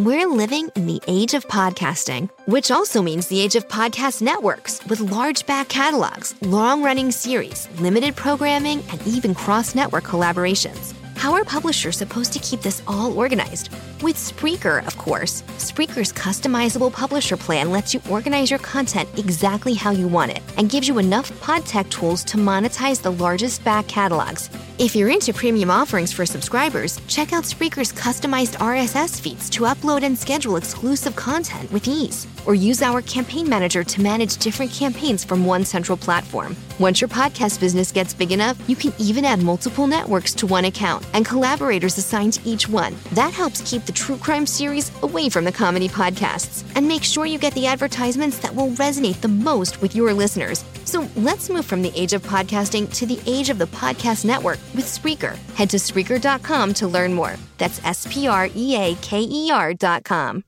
We're living in the age of podcasting, which also means the age of podcast networks with large back catalogs, long running series, limited programming, and even cross network collaborations. How are publishers supposed to keep this all organized? With Spreaker, of course. Spreaker's customizable publisher plan lets you organize your content exactly how you want it and gives you enough pod tech tools to monetize the largest back catalogs. If you're into premium offerings for subscribers, check out Spreaker's customized RSS feeds to upload and schedule exclusive content with ease. Or use our campaign manager to manage different campaigns from one central platform. Once your podcast business gets big enough, you can even add multiple networks to one account and collaborators assigned to each one. That helps keep the true crime series away from the comedy podcasts and make sure you get the advertisements that will resonate the most with your listeners. So let's move from the age of podcasting to the age of the podcast network with Spreaker. Head to Spreaker.com to learn more. That's S P R E A K E R.com.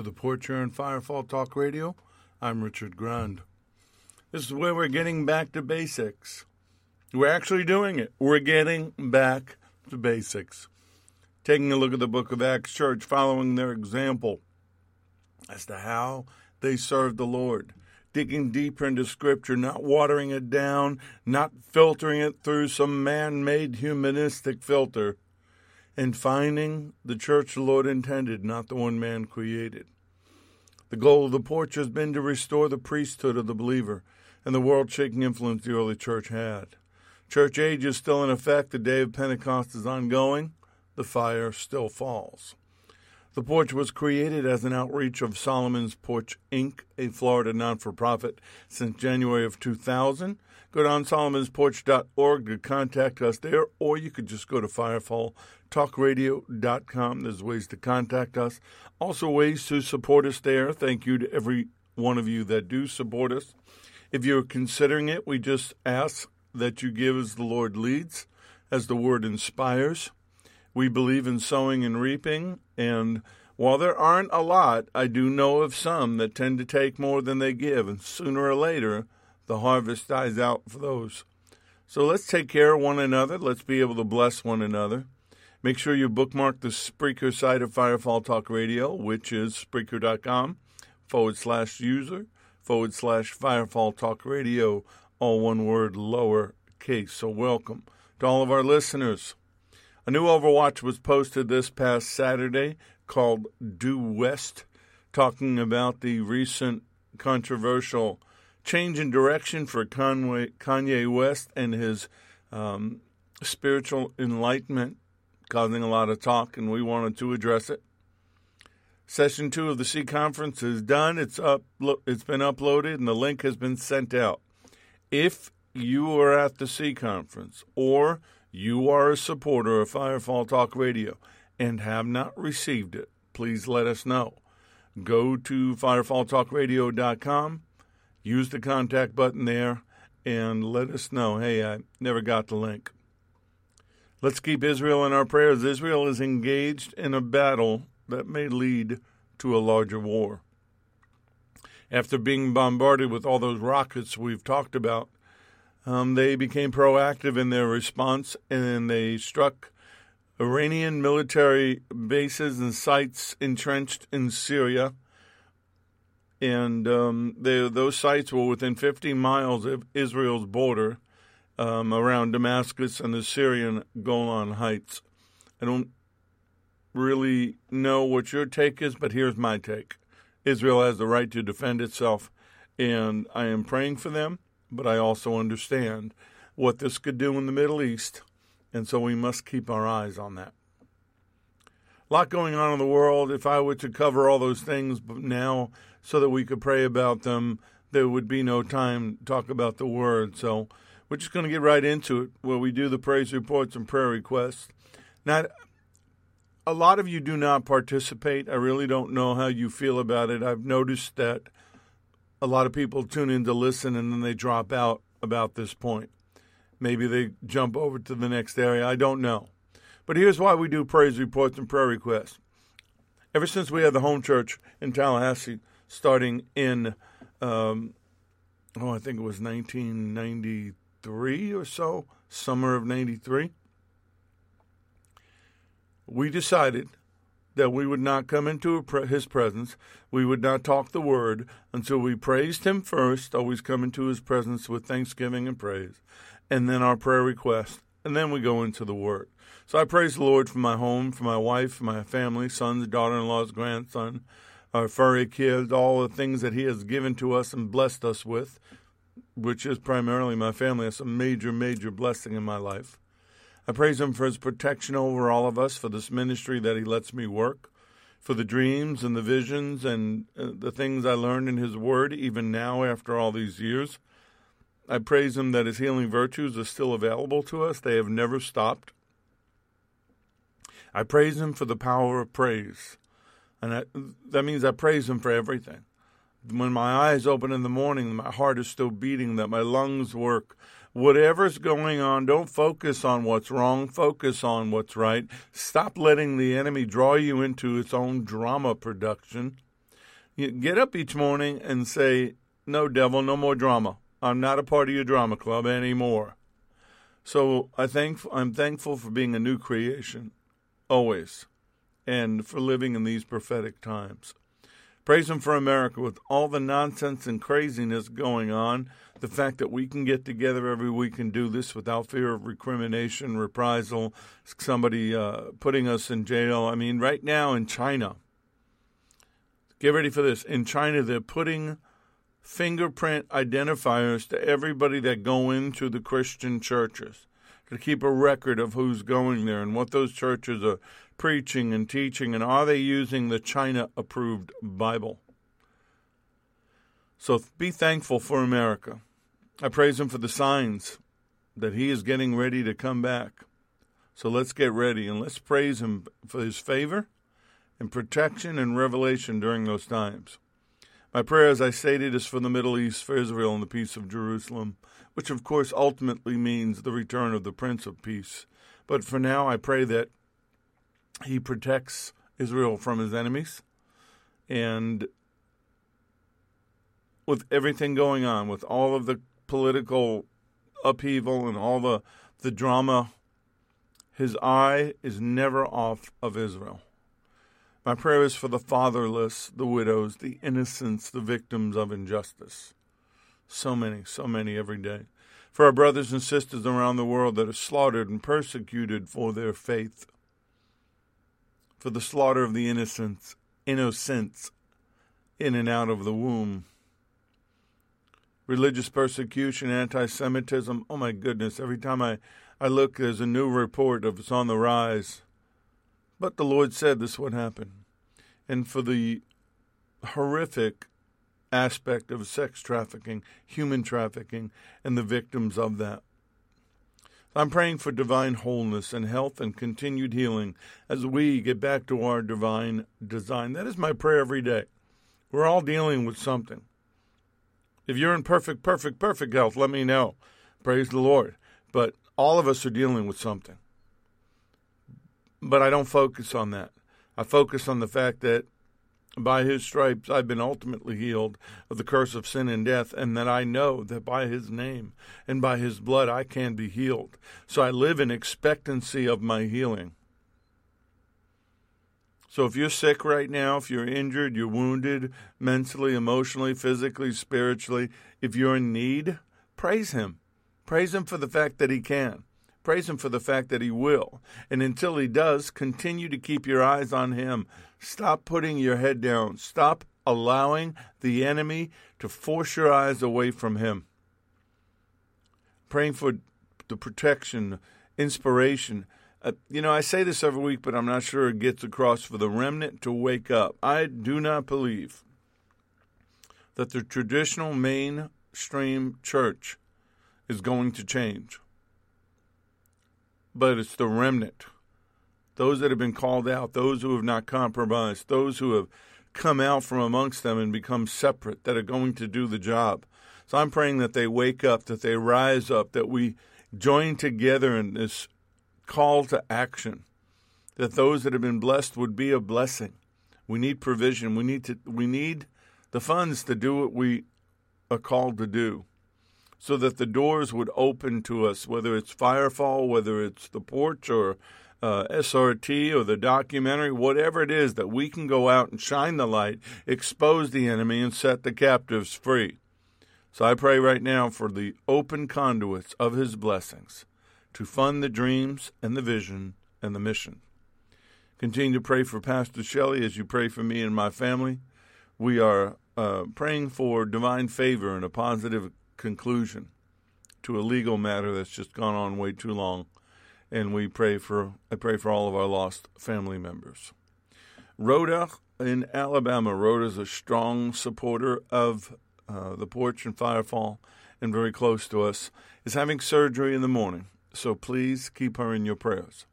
to the Porch and Firefall Talk Radio. I'm Richard Grund. This is where we're getting back to basics. We're actually doing it. We're getting back to basics. Taking a look at the book of Acts Church, following their example as to how they served the Lord. Digging deeper into Scripture, not watering it down, not filtering it through some man made humanistic filter and finding the church the Lord intended, not the one man created. The goal of the porch has been to restore the priesthood of the believer and the world shaking influence the early church had. Church age is still in effect. The day of Pentecost is ongoing. The fire still falls. The porch was created as an outreach of Solomon's Porch Inc., a Florida non for profit, since January of 2000. Go to onsolomonsporch.org to contact us there, or you could just go to firefalltalkradio.com. There's ways to contact us. Also, ways to support us there. Thank you to every one of you that do support us. If you're considering it, we just ask that you give as the Lord leads, as the word inspires. We believe in sowing and reaping, and while there aren't a lot, I do know of some that tend to take more than they give, and sooner or later, the harvest dies out for those. So let's take care of one another. Let's be able to bless one another. Make sure you bookmark the Spreaker site of Firefall Talk Radio, which is Spreaker.com forward slash user forward slash Firefall Talk Radio, all one word, lower case. So welcome to all of our listeners. A new Overwatch was posted this past Saturday called Due West, talking about the recent controversial change in direction for Kanye West and his um, spiritual enlightenment, causing a lot of talk, and we wanted to address it. Session two of the C conference is done. It's up. It's been uploaded, and the link has been sent out. If you are at the C conference or you are a supporter of Firefall Talk Radio and have not received it, please let us know. Go to firefalltalkradio.com use the contact button there and let us know hey, I never got the link. Let's keep Israel in our prayers. Israel is engaged in a battle that may lead to a larger war. After being bombarded with all those rockets we've talked about, um, they became proactive in their response and they struck Iranian military bases and sites entrenched in Syria and um, those sites were within 15 miles of Israel's border um, around Damascus and the Syrian Golan Heights. I don't really know what your take is, but here's my take Israel has the right to defend itself, and I am praying for them, but I also understand what this could do in the Middle East, and so we must keep our eyes on that. A lot going on in the world. If I were to cover all those things but now, so that we could pray about them. There would be no time to talk about the word. So we're just going to get right into it where we do the praise reports and prayer requests. Now, a lot of you do not participate. I really don't know how you feel about it. I've noticed that a lot of people tune in to listen and then they drop out about this point. Maybe they jump over to the next area. I don't know. But here's why we do praise reports and prayer requests. Ever since we had the home church in Tallahassee, starting in, um, oh, I think it was 1993 or so, summer of 93, we decided that we would not come into his presence. We would not talk the word until we praised him first, always come into his presence with thanksgiving and praise, and then our prayer request, and then we go into the word. So I praise the Lord for my home, for my wife, for my family, sons, daughter in laws, grandson, our furry kids, all the things that he has given to us and blessed us with, which is primarily my family. It's a major, major blessing in my life. I praise Him for His protection over all of us, for this ministry that He lets me work, for the dreams and the visions and uh, the things I learned in His Word, even now after all these years. I praise Him that His healing virtues are still available to us, they have never stopped. I praise Him for the power of praise. And I, that means I praise Him for everything. When my eyes open in the morning, my heart is still beating, that my lungs work, whatever's going on, don't focus on what's wrong, focus on what's right. Stop letting the enemy draw you into its own drama production. You get up each morning and say, No, devil, no more drama. I'm not a part of your drama club anymore. So I think I'm thankful for being a new creation, always, and for living in these prophetic times. Praise Him for America with all the nonsense and craziness going on the fact that we can get together every week and do this without fear of recrimination, reprisal, somebody uh, putting us in jail. I mean, right now in China, get ready for this. In China, they're putting fingerprint identifiers to everybody that go into the Christian churches to keep a record of who's going there and what those churches are preaching and teaching and are they using the China approved Bible. So be thankful for America. I praise Him for the signs that He is getting ready to come back. So let's get ready and let's praise Him for His favor and protection and revelation during those times. My prayer, as I stated, is for the Middle East, for Israel, and the peace of Jerusalem, which of course ultimately means the return of the Prince of Peace. But for now, I pray that He protects Israel from His enemies and with everything going on, with all of the political upheaval and all the the drama, his eye is never off of Israel. My prayer is for the fatherless, the widows, the innocents, the victims of injustice. So many, so many every day. For our brothers and sisters around the world that are slaughtered and persecuted for their faith. For the slaughter of the innocents, innocents in and out of the womb religious persecution, anti Semitism. Oh my goodness, every time I, I look, there's a new report of it's on the rise. But the Lord said this would happen. And for the horrific aspect of sex trafficking, human trafficking, and the victims of that. I'm praying for divine wholeness and health and continued healing as we get back to our divine design. That is my prayer every day. We're all dealing with something. If you're in perfect, perfect, perfect health, let me know. Praise the Lord. But all of us are dealing with something. But I don't focus on that. I focus on the fact that by his stripes I've been ultimately healed of the curse of sin and death, and that I know that by his name and by his blood I can be healed. So I live in expectancy of my healing. So if you're sick right now, if you're injured, you're wounded mentally, emotionally, physically, spiritually, if you're in need, praise Him. Praise Him for the fact that He can. Praise Him for the fact that He will. And until He does, continue to keep your eyes on Him. Stop putting your head down. Stop allowing the enemy to force your eyes away from Him. Praying for the protection, inspiration, uh, you know, I say this every week, but I'm not sure it gets across for the remnant to wake up. I do not believe that the traditional mainstream church is going to change, but it's the remnant, those that have been called out, those who have not compromised, those who have come out from amongst them and become separate, that are going to do the job. So I'm praying that they wake up, that they rise up, that we join together in this call to action, that those that have been blessed would be a blessing. We need provision. We need to we need the funds to do what we are called to do. So that the doors would open to us, whether it's Firefall, whether it's the porch or uh, SRT or the documentary, whatever it is, that we can go out and shine the light, expose the enemy, and set the captives free. So I pray right now for the open conduits of his blessings to fund the dreams and the vision and the mission. Continue to pray for Pastor Shelley as you pray for me and my family. We are uh, praying for divine favor and a positive conclusion to a legal matter that's just gone on way too long and we pray for I pray for all of our lost family members. Rhoda in Alabama. Rhoda is a strong supporter of uh, the porch and firefall and very close to us. Is having surgery in the morning, so please keep her in your prayers.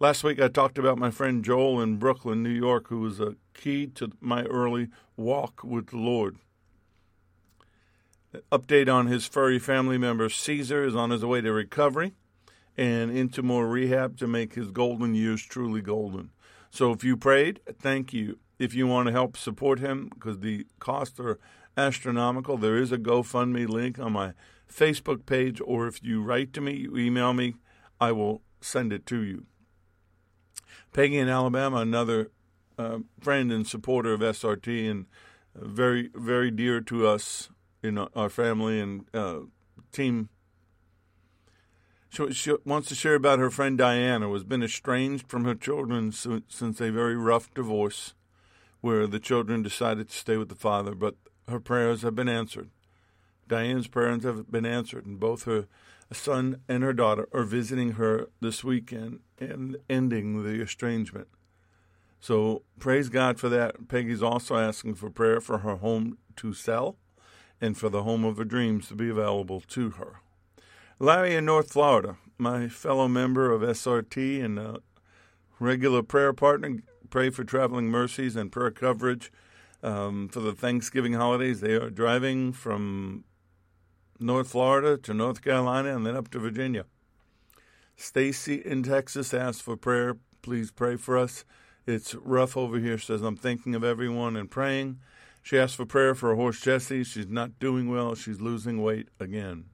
Last week I talked about my friend Joel in Brooklyn, New York, who was a key to my early walk with the Lord. Update on his furry family member Caesar is on his way to recovery and into more rehab to make his golden years truly golden. So if you prayed, thank you. If you want to help support him, because the costs are astronomical, there is a GoFundMe link on my Facebook page, or if you write to me, you email me, I will send it to you. Peggy in Alabama, another uh, friend and supporter of SRT, and very, very dear to us in our family and uh, team she, she, wants to share about her friend Diana, who has been estranged from her children since a very rough divorce, where the children decided to stay with the father, but her prayers have been answered. Diana's prayers have been answered, and both her son and her daughter are visiting her this weekend and ending the estrangement. So praise God for that. Peggy's also asking for prayer for her home to sell and for the home of her dreams to be available to her. Larry in North Florida, my fellow member of SRT and a regular prayer partner, pray for traveling mercies and prayer coverage um, for the Thanksgiving holidays. They are driving from North Florida to North Carolina and then up to Virginia. Stacy in Texas asked for prayer. Please pray for us. It's rough over here. Says I'm thinking of everyone and praying. She asked for prayer for her horse Jessie. She's not doing well. She's losing weight again.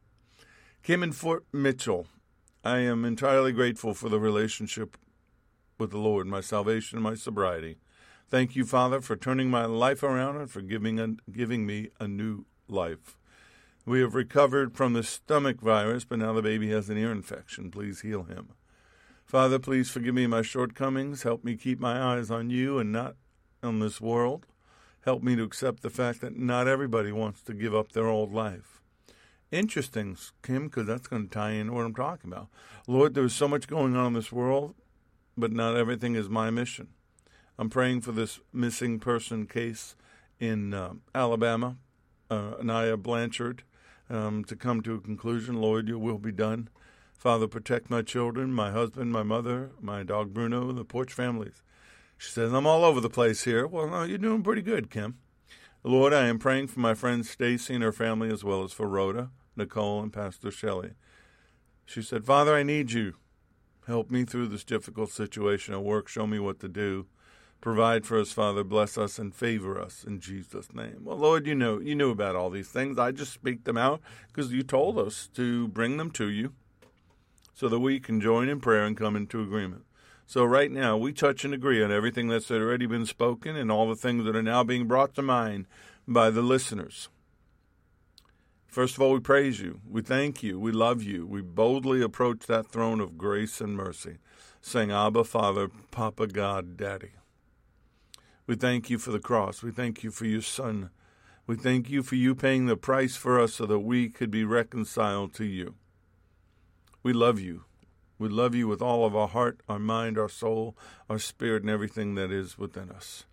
Kim in Fort Mitchell, I am entirely grateful for the relationship with the Lord, my salvation, my sobriety. Thank you, Father, for turning my life around and for giving, a, giving me a new life. We have recovered from the stomach virus, but now the baby has an ear infection. Please heal him. Father, please forgive me my shortcomings. Help me keep my eyes on you and not on this world. Help me to accept the fact that not everybody wants to give up their old life interesting, Kim, because that's going to tie in what I'm talking about. Lord, there's so much going on in this world, but not everything is my mission. I'm praying for this missing person case in uh, Alabama, uh, Aniah Blanchard, um, to come to a conclusion. Lord, your will be done. Father, protect my children, my husband, my mother, my dog Bruno, and the Porch families. She says, I'm all over the place here. Well, no, you're doing pretty good, Kim. Lord, I am praying for my friend Stacy and her family as well as for Rhoda, Nicole, and Pastor Shelley. She said, Father, I need you. Help me through this difficult situation at work. Show me what to do. Provide for us, Father. Bless us and favor us in Jesus' name. Well, Lord, you know you knew about all these things. I just speak them out because you told us to bring them to you so that we can join in prayer and come into agreement. So, right now, we touch and agree on everything that's already been spoken and all the things that are now being brought to mind by the listeners. First of all, we praise you. We thank you. We love you. We boldly approach that throne of grace and mercy, saying, Abba, Father, Papa, God, Daddy. We thank you for the cross. We thank you for your Son. We thank you for you paying the price for us so that we could be reconciled to you. We love you. We love you with all of our heart, our mind, our soul, our spirit, and everything that is within us.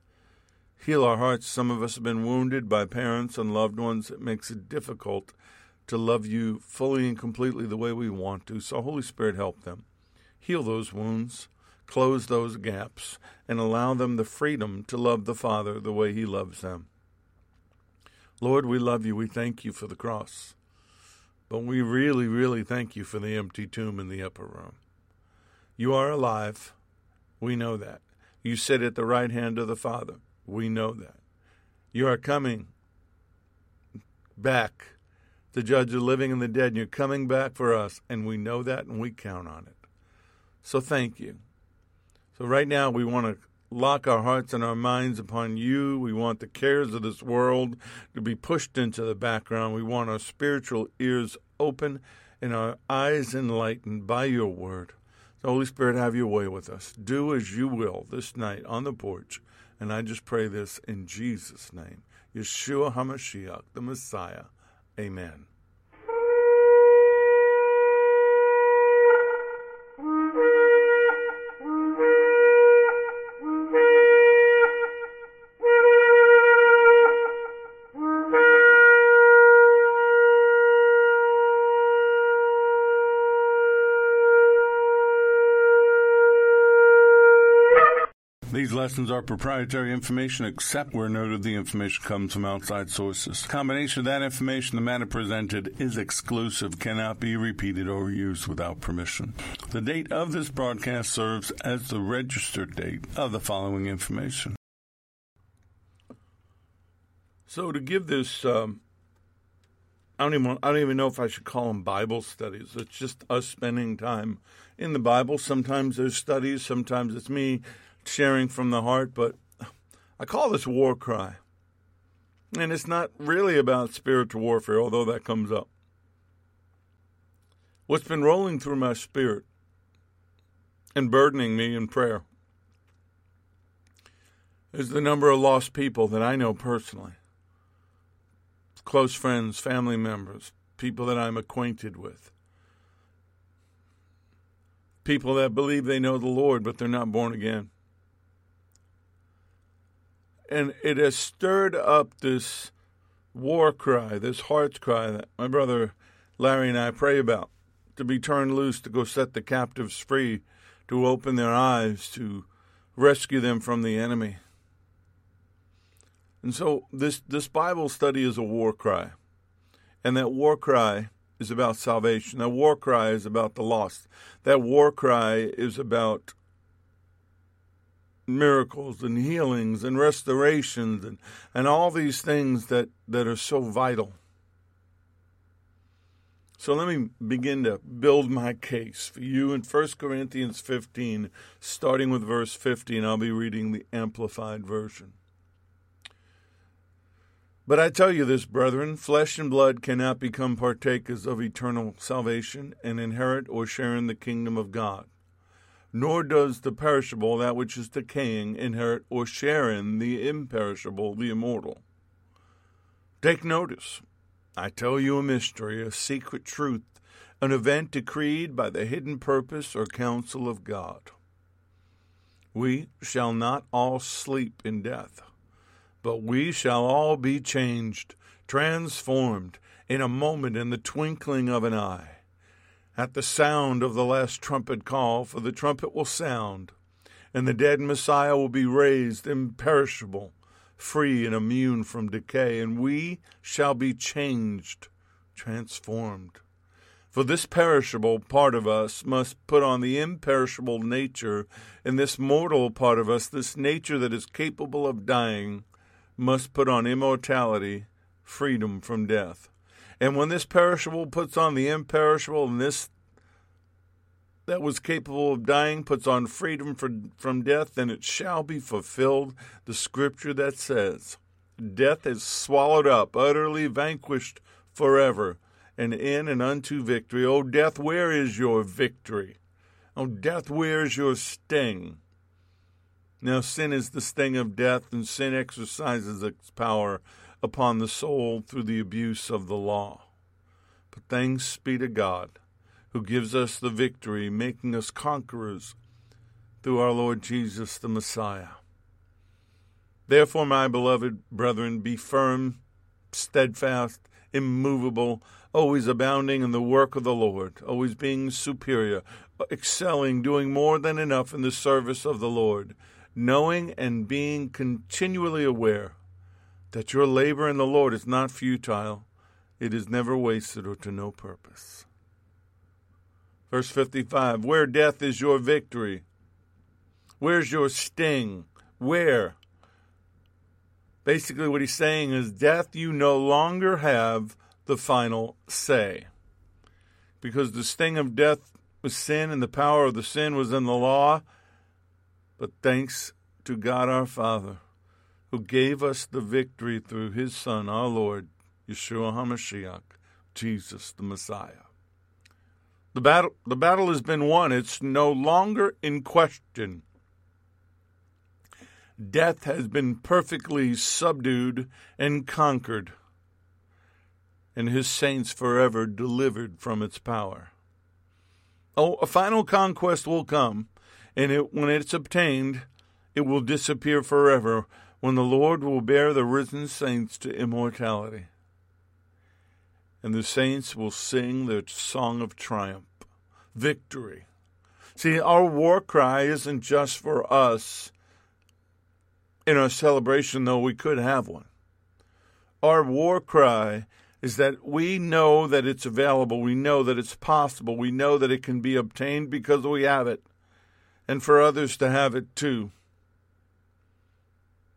Heal our hearts. Some of us have been wounded by parents and loved ones. It makes it difficult to love you fully and completely the way we want to. So, Holy Spirit, help them. Heal those wounds. close those gaps, and allow them the freedom to love the Father the way He loves them. Lord, we love you. We thank you for the cross. But we really, really thank you for the empty tomb in the upper room. You are alive. We know that. You sit at the right hand of the Father. We know that. You are coming back to judge the living and the dead, you're coming back for us, and we know that and we count on it. So thank you. So right now we want to lock our hearts and our minds upon you. We want the cares of this world to be pushed into the background. We want our spiritual ears open and our eyes enlightened by your word. So Holy Spirit, have your way with us. Do as you will this night on the porch. And I just pray this in Jesus' name. Yeshua HaMashiach, the Messiah. Amen. Lessons are proprietary information except where noted the information comes from outside sources. Combination of that information, the matter presented, is exclusive, cannot be repeated or used without permission. The date of this broadcast serves as the registered date of the following information. So to give this, um, I don't even I don't even know if I should call them Bible studies. It's just us spending time in the Bible. Sometimes there's studies, sometimes it's me sharing from the heart, but I call this war cry. And it's not really about spiritual warfare, although that comes up. What's been rolling through my spirit and burdening me in prayer is the number of lost people that I know personally close friends, family members, people that I'm acquainted with, people that believe they know the Lord, but they're not born again and it has stirred up this war cry, this heart's cry that my brother Larry and I pray about to be turned loose, to go set the captives free, to open their eyes, to rescue them from the enemy. And so this, this Bible study is a war cry. And that war cry is about salvation. That war cry is about the lost. That war cry is about miracles and healings and restorations and, and all these things that, that are so vital. So let me begin to build my case for you in 1 Corinthians 15, starting with verse 15. I'll be reading the Amplified Version. But I tell you this, brethren, flesh and blood cannot become partakers of eternal salvation and inherit or share in the kingdom of God nor does the perishable, that which is decaying, inherit or share in the imperishable, the immortal. Take notice. I tell you a mystery, a secret truth, an event decreed by the hidden purpose or counsel of God. We shall not all sleep in death, but we shall all be changed, transformed in a moment, in the twinkling of an eye at the sound of the last trumpet call, for the trumpet will sound, and the dead Messiah will be raised imperishable, free and immune from decay, and we shall be changed, transformed. For this perishable part of us must put on the imperishable nature, and this mortal part of us, this nature that is capable of dying, must put on immortality, freedom from death. And when this perishable puts on the imperishable, and this that was capable of dying puts on freedom for, from death, then it shall be fulfilled the scripture that says, Death is swallowed up, utterly vanquished forever, and in and unto victory. O death, where is your victory? O death, where is your sting? Now, sin is the sting of death, and sin exercises its power upon the soul through the abuse of the law. But thanks be to God, who gives us the victory, making us conquerors through our Lord Jesus the Messiah. Therefore, my beloved brethren, be firm, steadfast, immovable, always abounding in the work of the Lord, always being superior, excelling, doing more than enough in the service of the Lord, knowing and being continually aware that your labor in the Lord is not futile, it is never wasted or to no purpose. Verse 55 Where death is your victory? Where's your sting? Where? Basically, what he's saying is, death, you no longer have the final say. Because the sting of death was sin, and the power of the sin was in the law. But thanks to God our Father, who gave us the victory through his Son, our Lord, Yeshua HaMashiach, Jesus the Messiah. The battle, the battle has been won. It's no longer in question. Death has been perfectly subdued and conquered, and his saints forever delivered from its power. Oh, a final conquest will come, and it, when it's obtained, it will disappear forever when the Lord will bear the risen saints to immortality. And the saints will sing their song of triumph, victory. See, our war cry isn't just for us in our celebration, though we could have one. Our war cry is that we know that it's available, we know that it's possible, we know that it can be obtained because we have it, and for others to have it too.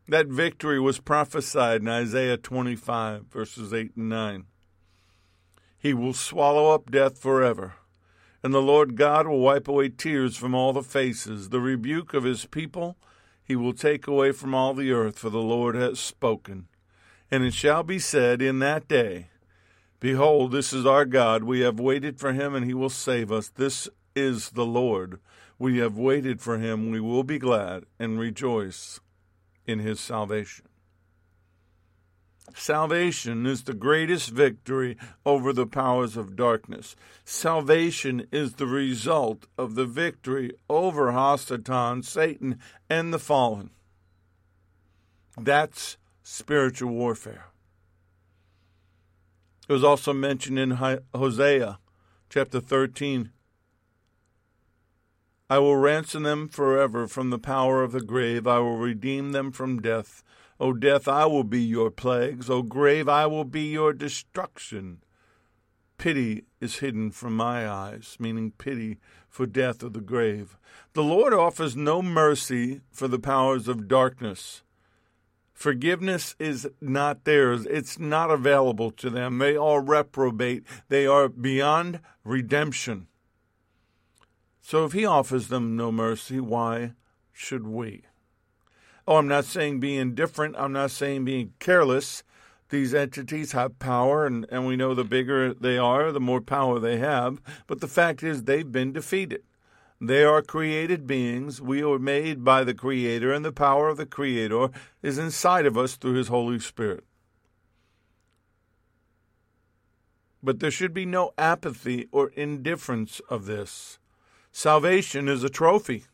That victory was prophesied in Isaiah 25, verses 8 and 9. He will swallow up death forever, and the Lord God will wipe away tears from all the faces. The rebuke of his people he will take away from all the earth, for the Lord has spoken. And it shall be said in that day, Behold, this is our God. We have waited for him, and he will save us. This is the Lord. We have waited for him. We will be glad and rejoice in his salvation. Salvation is the greatest victory over the powers of darkness. Salvation is the result of the victory over Hasatan, Satan, and the fallen. That's spiritual warfare. It was also mentioned in Hosea chapter 13. I will ransom them forever from the power of the grave. I will redeem them from death. O death, I will be your plagues. O grave, I will be your destruction. Pity is hidden from my eyes, meaning pity for death or the grave. The Lord offers no mercy for the powers of darkness. Forgiveness is not theirs. It's not available to them. They are reprobate. They are beyond redemption. So if he offers them no mercy, why should we? Oh, I'm not saying be indifferent. I'm not saying being careless. These entities have power, and, and we know the bigger they are, the more power they have. But the fact is, they've been defeated. They are created beings. We are made by the Creator, and the power of the Creator is inside of us through His Holy Spirit. But there should be no apathy or indifference of this. Salvation is a trophy.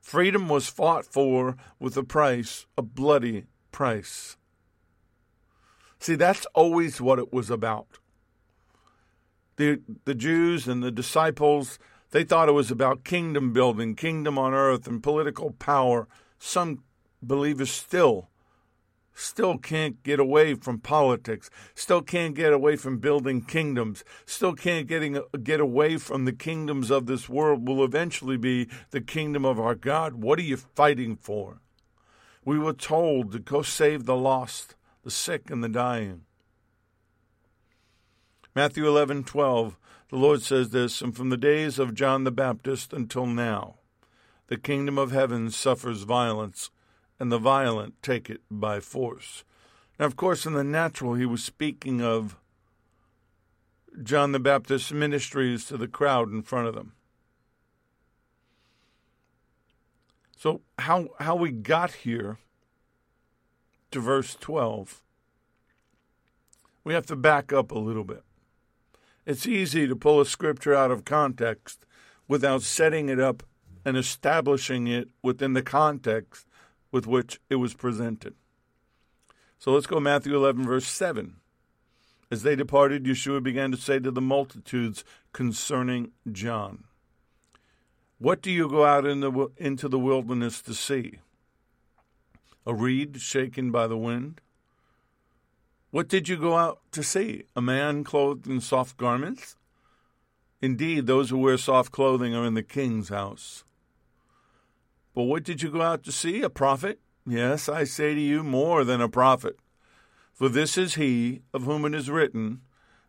Freedom was fought for with a price, a bloody price. See, that's always what it was about. The, the Jews and the disciples, they thought it was about kingdom building, kingdom on earth, and political power. Some believers still still can't get away from politics, still can't get away from building kingdoms, still can't getting, get away from the kingdoms of this world will eventually be the kingdom of our God. What are you fighting for? We were told to go save the lost, the sick, and the dying. Matthew 11:12 the Lord says this and from the days of John the Baptist until now the kingdom of heaven suffers violence and the violent take it by force. Now, of course, in the natural, he was speaking of John the Baptist's ministries to the crowd in front of them. So, how, how we got here to verse 12, we have to back up a little bit. It's easy to pull a scripture out of context without setting it up and establishing it within the context with which it was presented. So let's go Matthew 11, verse 7. As they departed, Yeshua began to say to the multitudes concerning John, What do you go out in the, into the wilderness to see? A reed shaken by the wind? What did you go out to see? A man clothed in soft garments? Indeed, those who wear soft clothing are in the king's house. But what did you go out to see? A prophet? Yes, I say to you, more than a prophet. For this is he of whom it is written,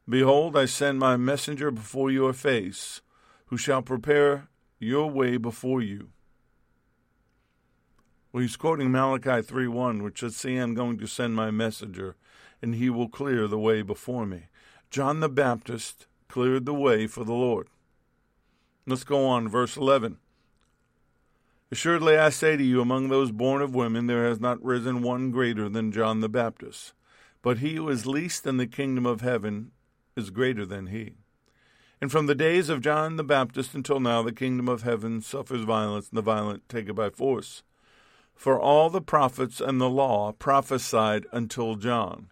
Behold, I send my messenger before your face, who shall prepare your way before you. Well, he's quoting Malachi 3.1, which says, See, I'm going to send my messenger, and he will clear the way before me. John the Baptist cleared the way for the Lord. Let's go on, verse 11. Assuredly I say to you, among those born of women, there has not risen one greater than John the Baptist. But he who is least in the kingdom of heaven is greater than he. And from the days of John the Baptist until now, the kingdom of heaven suffers violence, and the violent take it by force. For all the prophets and the law prophesied until John.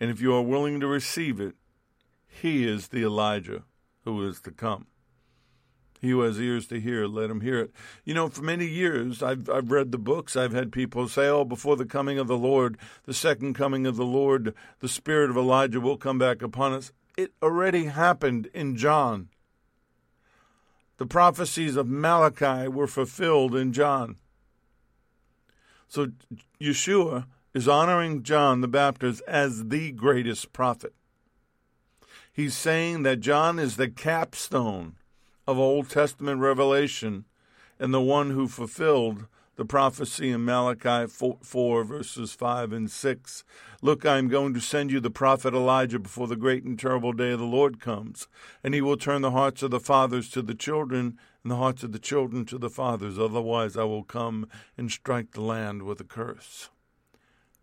And if you are willing to receive it, he is the Elijah who is to come. He who has ears to hear, let him hear it. You know, for many years, I've, I've read the books. I've had people say, oh, before the coming of the Lord, the second coming of the Lord, the spirit of Elijah will come back upon us. It already happened in John. The prophecies of Malachi were fulfilled in John. So Yeshua is honoring John the Baptist as the greatest prophet. He's saying that John is the capstone of Old Testament revelation and the one who fulfilled the prophecy in Malachi 4, 4, verses 5 and 6. Look, I am going to send you the prophet Elijah before the great and terrible day of the Lord comes, and he will turn the hearts of the fathers to the children and the hearts of the children to the fathers. Otherwise, I will come and strike the land with a curse.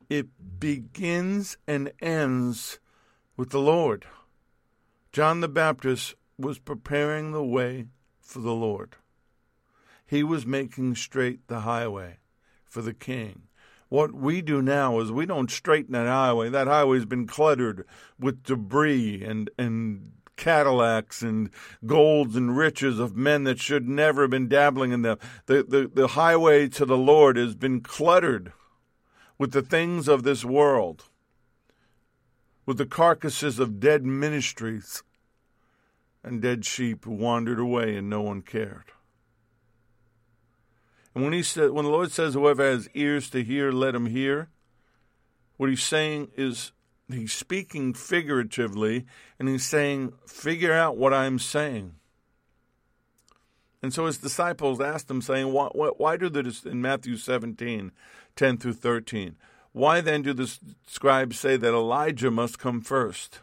It begins and ends with the Lord. John the Baptist was preparing the way for the Lord. He was making straight the highway for the king. What we do now is we don't straighten that highway. That highway's been cluttered with debris and, and Cadillacs and golds and riches of men that should never have been dabbling in them. The, the, the highway to the Lord has been cluttered with the things of this world, with the carcasses of dead ministries and dead sheep wandered away and no one cared. And when he said, when the Lord says, "Whoever has ears to hear, let him hear," what he's saying is he's speaking figuratively, and he's saying, "Figure out what I'm saying." And so his disciples asked him, saying, "Why, why do the in Matthew 17, 10 through 13? Why then do the scribes say that Elijah must come first?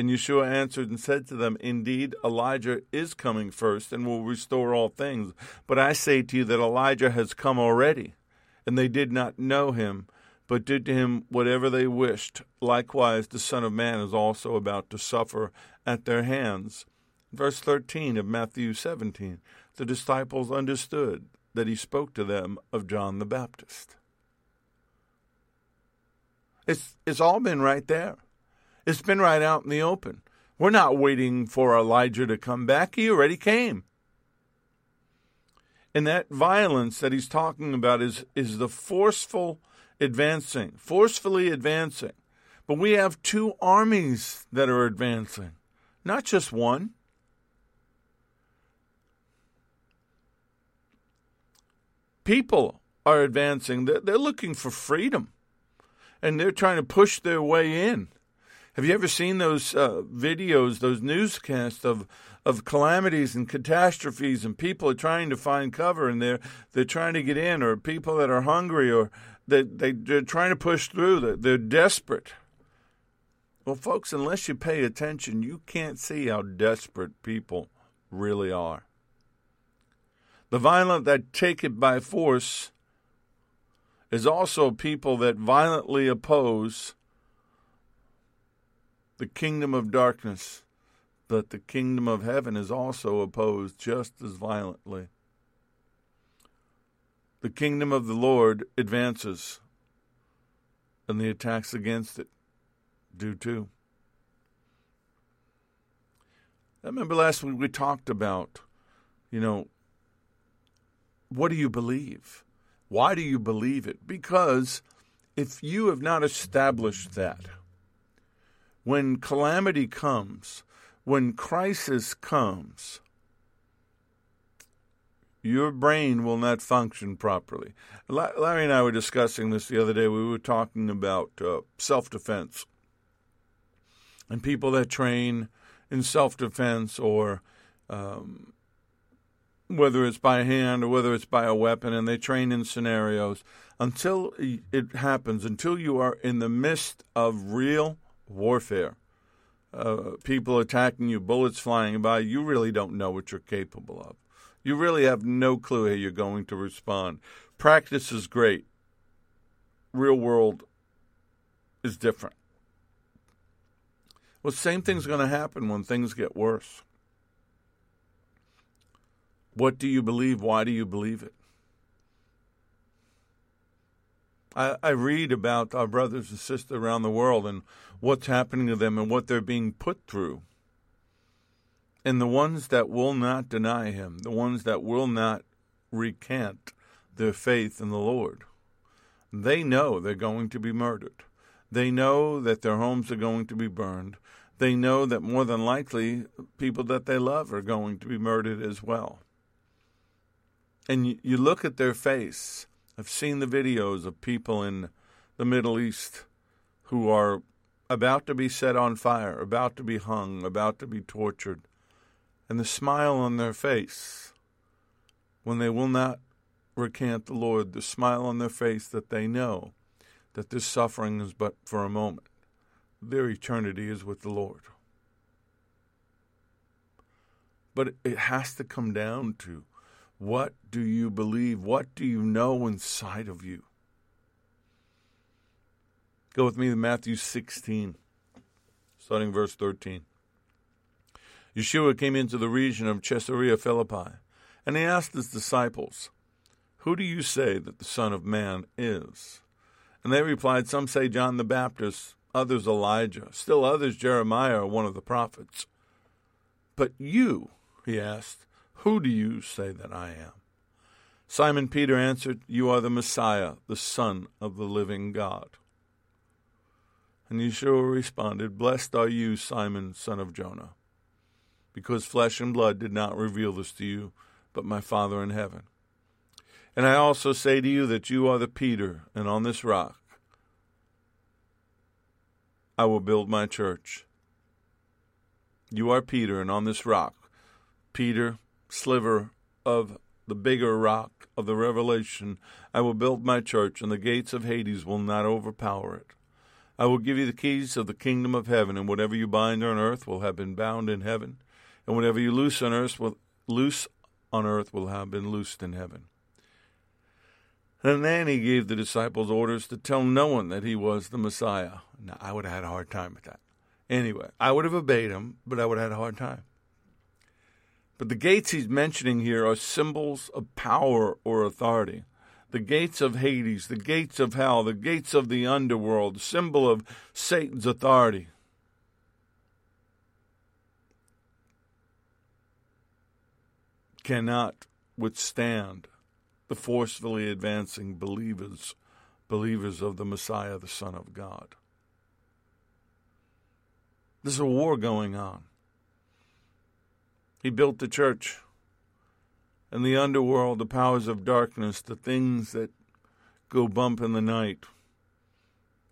And Yeshua answered and said to them, Indeed, Elijah is coming first and will restore all things. But I say to you that Elijah has come already, and they did not know him, but did to him whatever they wished. Likewise, the Son of Man is also about to suffer at their hands. Verse 13 of Matthew 17 The disciples understood that he spoke to them of John the Baptist. It's, it's all been right there. It's been right out in the open. We're not waiting for Elijah to come back. He already came. And that violence that he's talking about is, is the forceful advancing, forcefully advancing. But we have two armies that are advancing, not just one. People are advancing. They're, they're looking for freedom, and they're trying to push their way in. Have you ever seen those uh, videos, those newscasts of of calamities and catastrophes, and people are trying to find cover, and they're they're trying to get in, or people that are hungry, or they, they they're trying to push through. They're, they're desperate. Well, folks, unless you pay attention, you can't see how desperate people really are. The violent that take it by force is also people that violently oppose the kingdom of darkness, but the kingdom of heaven is also opposed just as violently. The kingdom of the Lord advances, and the attacks against it do too. I remember last week we talked about, you know, what do you believe? Why do you believe it? Because if you have not established that, when calamity comes, when crisis comes, your brain will not function properly. Larry and I were discussing this the other day. We were talking about uh, self defense and people that train in self defense or um, whether it's by hand or whether it's by a weapon, and they train in scenarios until it happens, until you are in the midst of real warfare. Uh, people attacking you, bullets flying by, you really don't know what you're capable of. You really have no clue how you're going to respond. Practice is great. Real world is different. Well, same thing's going to happen when things get worse. What do you believe? Why do you believe it? I, I read about our brothers and sisters around the world and what's happening to them and what they're being put through. And the ones that will not deny him, the ones that will not recant their faith in the Lord, they know they're going to be murdered. They know that their homes are going to be burned. They know that more than likely people that they love are going to be murdered as well. And you, you look at their face. I've seen the videos of people in the Middle East who are about to be set on fire, about to be hung, about to be tortured and the smile on their face when they will not recant the Lord, the smile on their face that they know that this suffering is but for a moment. Their eternity is with the Lord. But it has to come down to what do you believe? What do you know inside of you? Go with me to Matthew 16, starting verse 13. Yeshua came into the region of Caesarea Philippi, and he asked his disciples, Who do you say that the Son of Man is? And they replied, Some say John the Baptist, others Elijah, still others Jeremiah or one of the prophets. But you, he asked, who do you say that I am? Simon Peter answered, You are the Messiah, the Son of the living God. And Yeshua responded, Blessed are you, Simon, son of Jonah because flesh and blood did not reveal this to you, but my Father in heaven. And I also say to you that you are the Peter, and on this rock I will build my church. You are Peter, and on this rock, Peter, sliver of the bigger rock of the revelation, I will build my church, and the gates of Hades will not overpower it. I will give you the keys of the kingdom of heaven, and whatever you bind on earth will have been bound in heaven, and whatever you loose on earth will loose on earth will have been loosed in heaven. And then he gave the disciples orders to tell no one that he was the Messiah. Now, I would have had a hard time with that. Anyway, I would have obeyed him, but I would have had a hard time. But the gates he's mentioning here are symbols of power or authority. The gates of Hades, the gates of hell, the gates of the underworld, symbol of Satan's authority. cannot withstand the forcefully advancing believers, believers of the Messiah, the Son of God. There's a war going on. He built the church. And the underworld, the powers of darkness, the things that go bump in the night,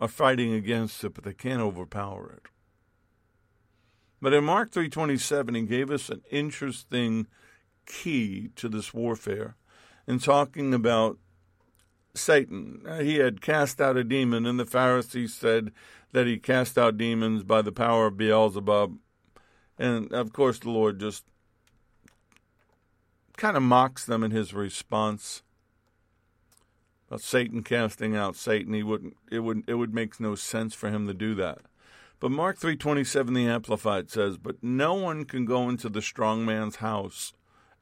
are fighting against it, but they can't overpower it. But in Mark 3:27 he gave us an interesting key to this warfare in talking about Satan. He had cast out a demon, and the Pharisees said that he cast out demons by the power of Beelzebub. And of course, the Lord just kind of mocks them in his response about Satan casting out Satan. He wouldn't. It would. It would make no sense for him to do that. But Mark three twenty seven, the Amplified says, "But no one can go into the strong man's house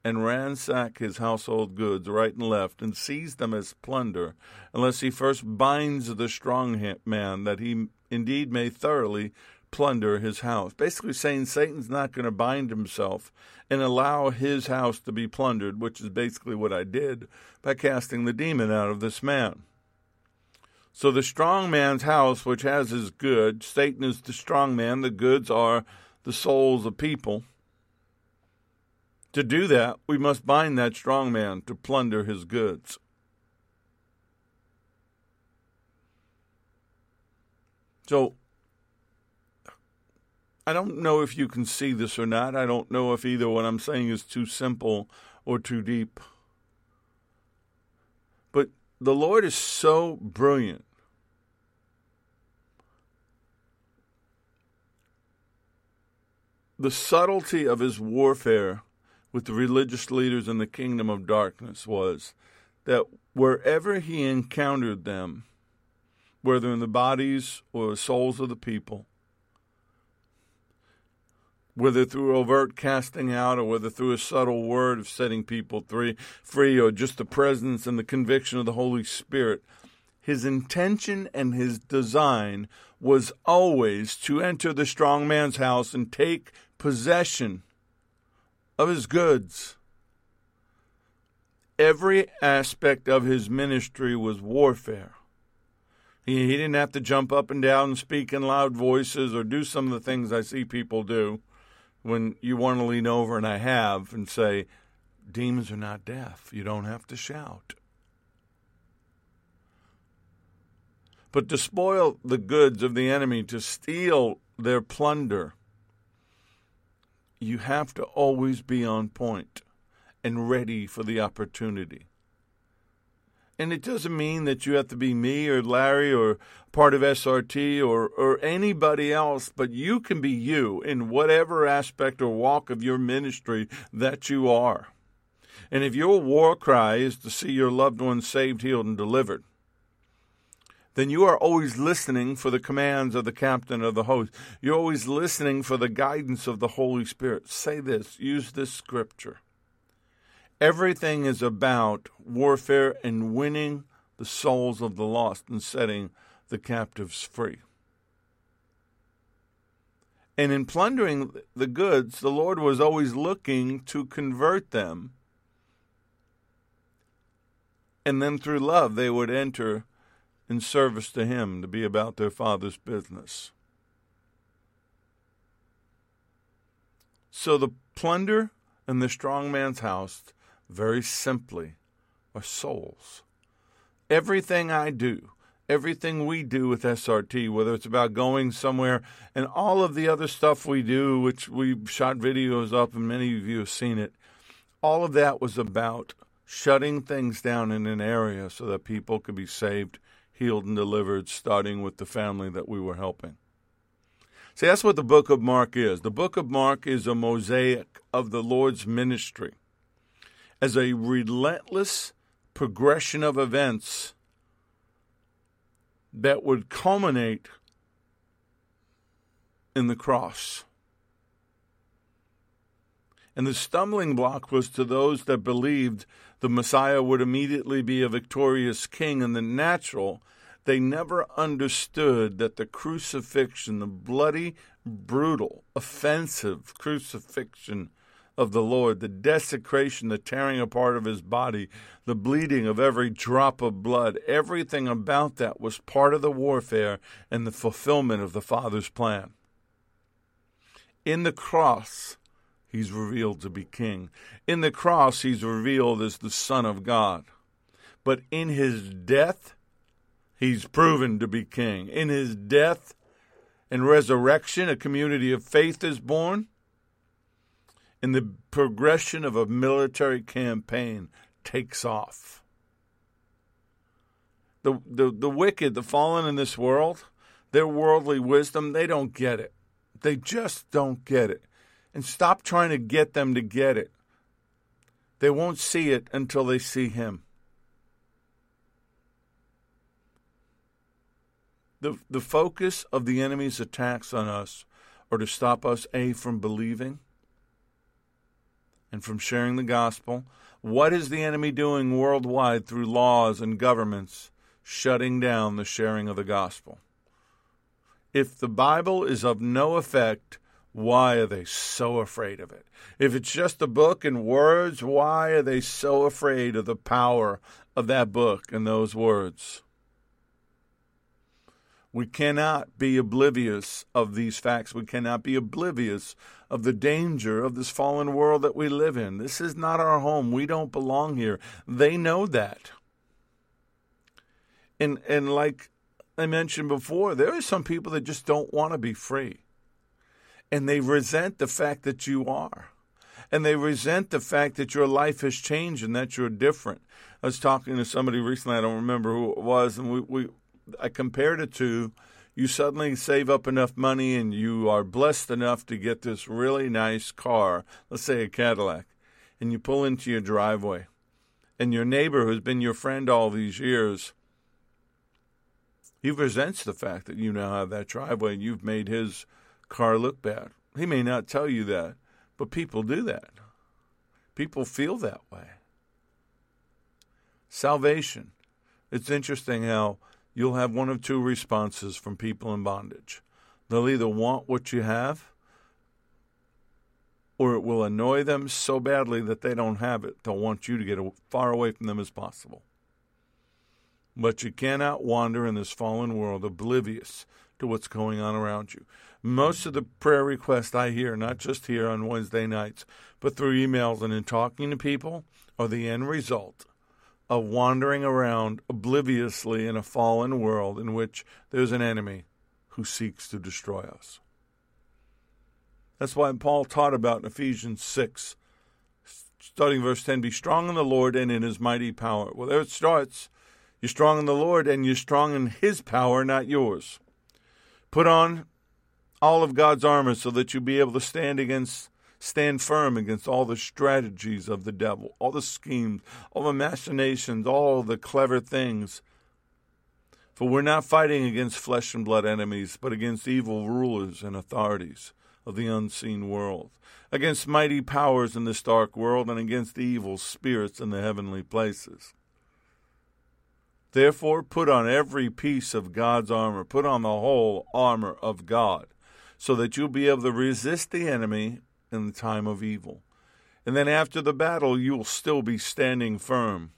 and ransack his household goods right and left and seize them as plunder, unless he first binds the strong man that he indeed may thoroughly plunder his house. Basically, saying Satan's not going to bind himself and allow his house to be plundered, which is basically what I did by casting the demon out of this man. So the strong man's house, which has his goods, Satan is the strong man, the goods are the souls of people. To do that, we must bind that strong man to plunder his goods. So, I don't know if you can see this or not. I don't know if either what I'm saying is too simple or too deep. But the Lord is so brilliant. The subtlety of his warfare with the religious leaders in the kingdom of darkness was that wherever he encountered them, whether in the bodies or souls of the people, whether through overt casting out or whether through a subtle word of setting people free, or just the presence and the conviction of the Holy Spirit, his intention and his design was always to enter the strong man's house and take possession of his goods. Every aspect of his ministry was warfare. He, he didn't have to jump up and down and speak in loud voices or do some of the things I see people do when you want to lean over, and I have, and say, Demons are not deaf. You don't have to shout. But to spoil the goods of the enemy, to steal their plunder, you have to always be on point and ready for the opportunity. And it doesn't mean that you have to be me or Larry or part of SRT or, or anybody else, but you can be you in whatever aspect or walk of your ministry that you are. And if your war cry is to see your loved ones saved, healed, and delivered, then you are always listening for the commands of the captain of the host. You're always listening for the guidance of the Holy Spirit. Say this, use this scripture. Everything is about warfare and winning the souls of the lost and setting the captives free. And in plundering the goods, the Lord was always looking to convert them. And then through love, they would enter in service to Him to be about their Father's business. So the plunder and the strong man's house very simply, are souls. Everything I do, everything we do with SRT, whether it's about going somewhere and all of the other stuff we do, which we've shot videos up and many of you have seen it, all of that was about shutting things down in an area so that people could be saved, healed, and delivered, starting with the family that we were helping. See, that's what the book of Mark is. The book of Mark is a mosaic of the Lord's ministry as a relentless progression of events that would culminate in the cross. And the stumbling block was to those that believed the Messiah would immediately be a victorious king in the natural. They never understood that the crucifixion, the bloody, brutal, offensive crucifixion of the Lord, the desecration, the tearing apart of his body, the bleeding of every drop of blood, everything about that was part of the warfare and the fulfillment of the Father's plan. In the cross, he's revealed to be king. In the cross, he's revealed as the Son of God. But in his death, he's proven to be king. In his death and resurrection, a community of faith is born and the progression of a military campaign takes off. The, the, the wicked, the fallen in this world, their worldly wisdom, they don't get it. They just don't get it. And stop trying to get them to get it. They won't see it until they see Him. The, the focus of the enemy's attacks on us are to stop us, A, from believing, and from sharing the gospel. What is the enemy doing worldwide through laws and governments shutting down the sharing of the gospel? If the Bible is of no effect, why are they so afraid of it? If it's just a book and words, why are they so afraid of the power of that book and those words? We cannot be oblivious of these facts. We cannot be oblivious of the danger of this fallen world that we live in. This is not our home. We don't belong here. They know that. And and like I mentioned before, there are some people that just don't want to be free. And they resent the fact that you are. And they resent the fact that your life has changed and that you're different. I was talking to somebody recently, I don't remember who it was, and we, we I compared it to you suddenly save up enough money and you are blessed enough to get this really nice car, let's say a Cadillac, and you pull into your driveway. And your neighbor who's been your friend all these years, he resents the fact that you now have that driveway and you've made his car look bad. He may not tell you that, but people do that. People feel that way. Salvation. It's interesting how you'll have one of two responses from people in bondage. They'll either want what you have, or it will annoy them so badly that they don't have it. They'll want you to get as far away from them as possible. But you cannot wander in this fallen world oblivious to what's going on around you. Most of the prayer requests I hear, not just here on Wednesday nights, but through emails and in talking to people, are the end result of wandering around obliviously in a fallen world in which there's an enemy who seeks to destroy us. That's why Paul taught about in Ephesians 6, starting verse 10 Be strong in the Lord and in his mighty power. Well, there it starts. You're strong in the Lord and you're strong in his power, not yours. Put on all of God's armor so that you'll be able to stand against stand firm against all the strategies of the devil, all the schemes, all the machinations, all the clever things. For we're not fighting against flesh and blood enemies, but against evil rulers and authorities of the unseen world, against mighty powers in this dark world, and against evil spirits in the heavenly places. Therefore, put on every piece of God's armor, put on the whole armor of God, so that you'll be able to resist the enemy in the time of evil. And then after the battle, you will still be standing firm.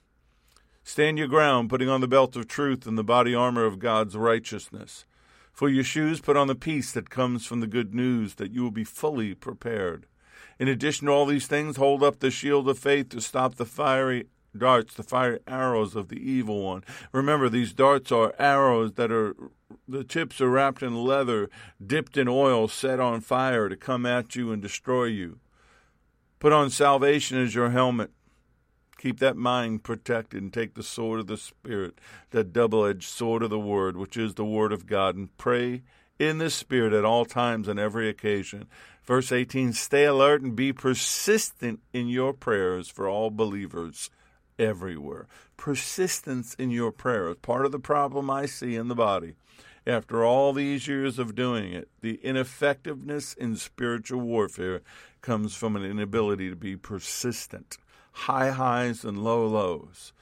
Stand your ground, putting on the belt of truth and the body armor of God's righteousness. For your shoes, put on the peace that comes from the good news, that you will be fully prepared. In addition to all these things, hold up the shield of faith to stop the fiery darts, the fiery arrows of the evil one. Remember, these darts are arrows that are the tips are wrapped in leather, dipped in oil, set on fire to come at you and destroy you. Put on salvation as your helmet. Keep that mind protected and take the sword of the Spirit, that double edged sword of the Word, which is the Word of God, and pray in the Spirit at all times and every occasion. Verse 18 Stay alert and be persistent in your prayers for all believers everywhere. Persistence in your prayer is Part of the problem I see in the body after all these years of doing it, the ineffectiveness in spiritual warfare comes from an inability to be persistent. High highs and low lows.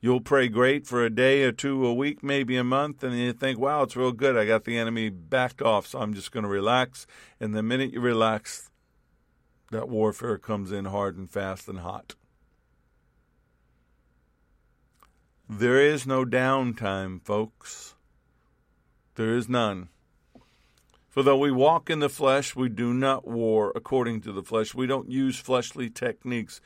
You'll pray great for a day or two, a week, maybe a month, and you think, wow, it's real good. I got the enemy backed off, so I'm just going to relax. And the minute you relax, that warfare comes in hard and fast and hot. There is no downtime, folks. There is none. For though we walk in the flesh, we do not war according to the flesh. We don't use fleshly techniques.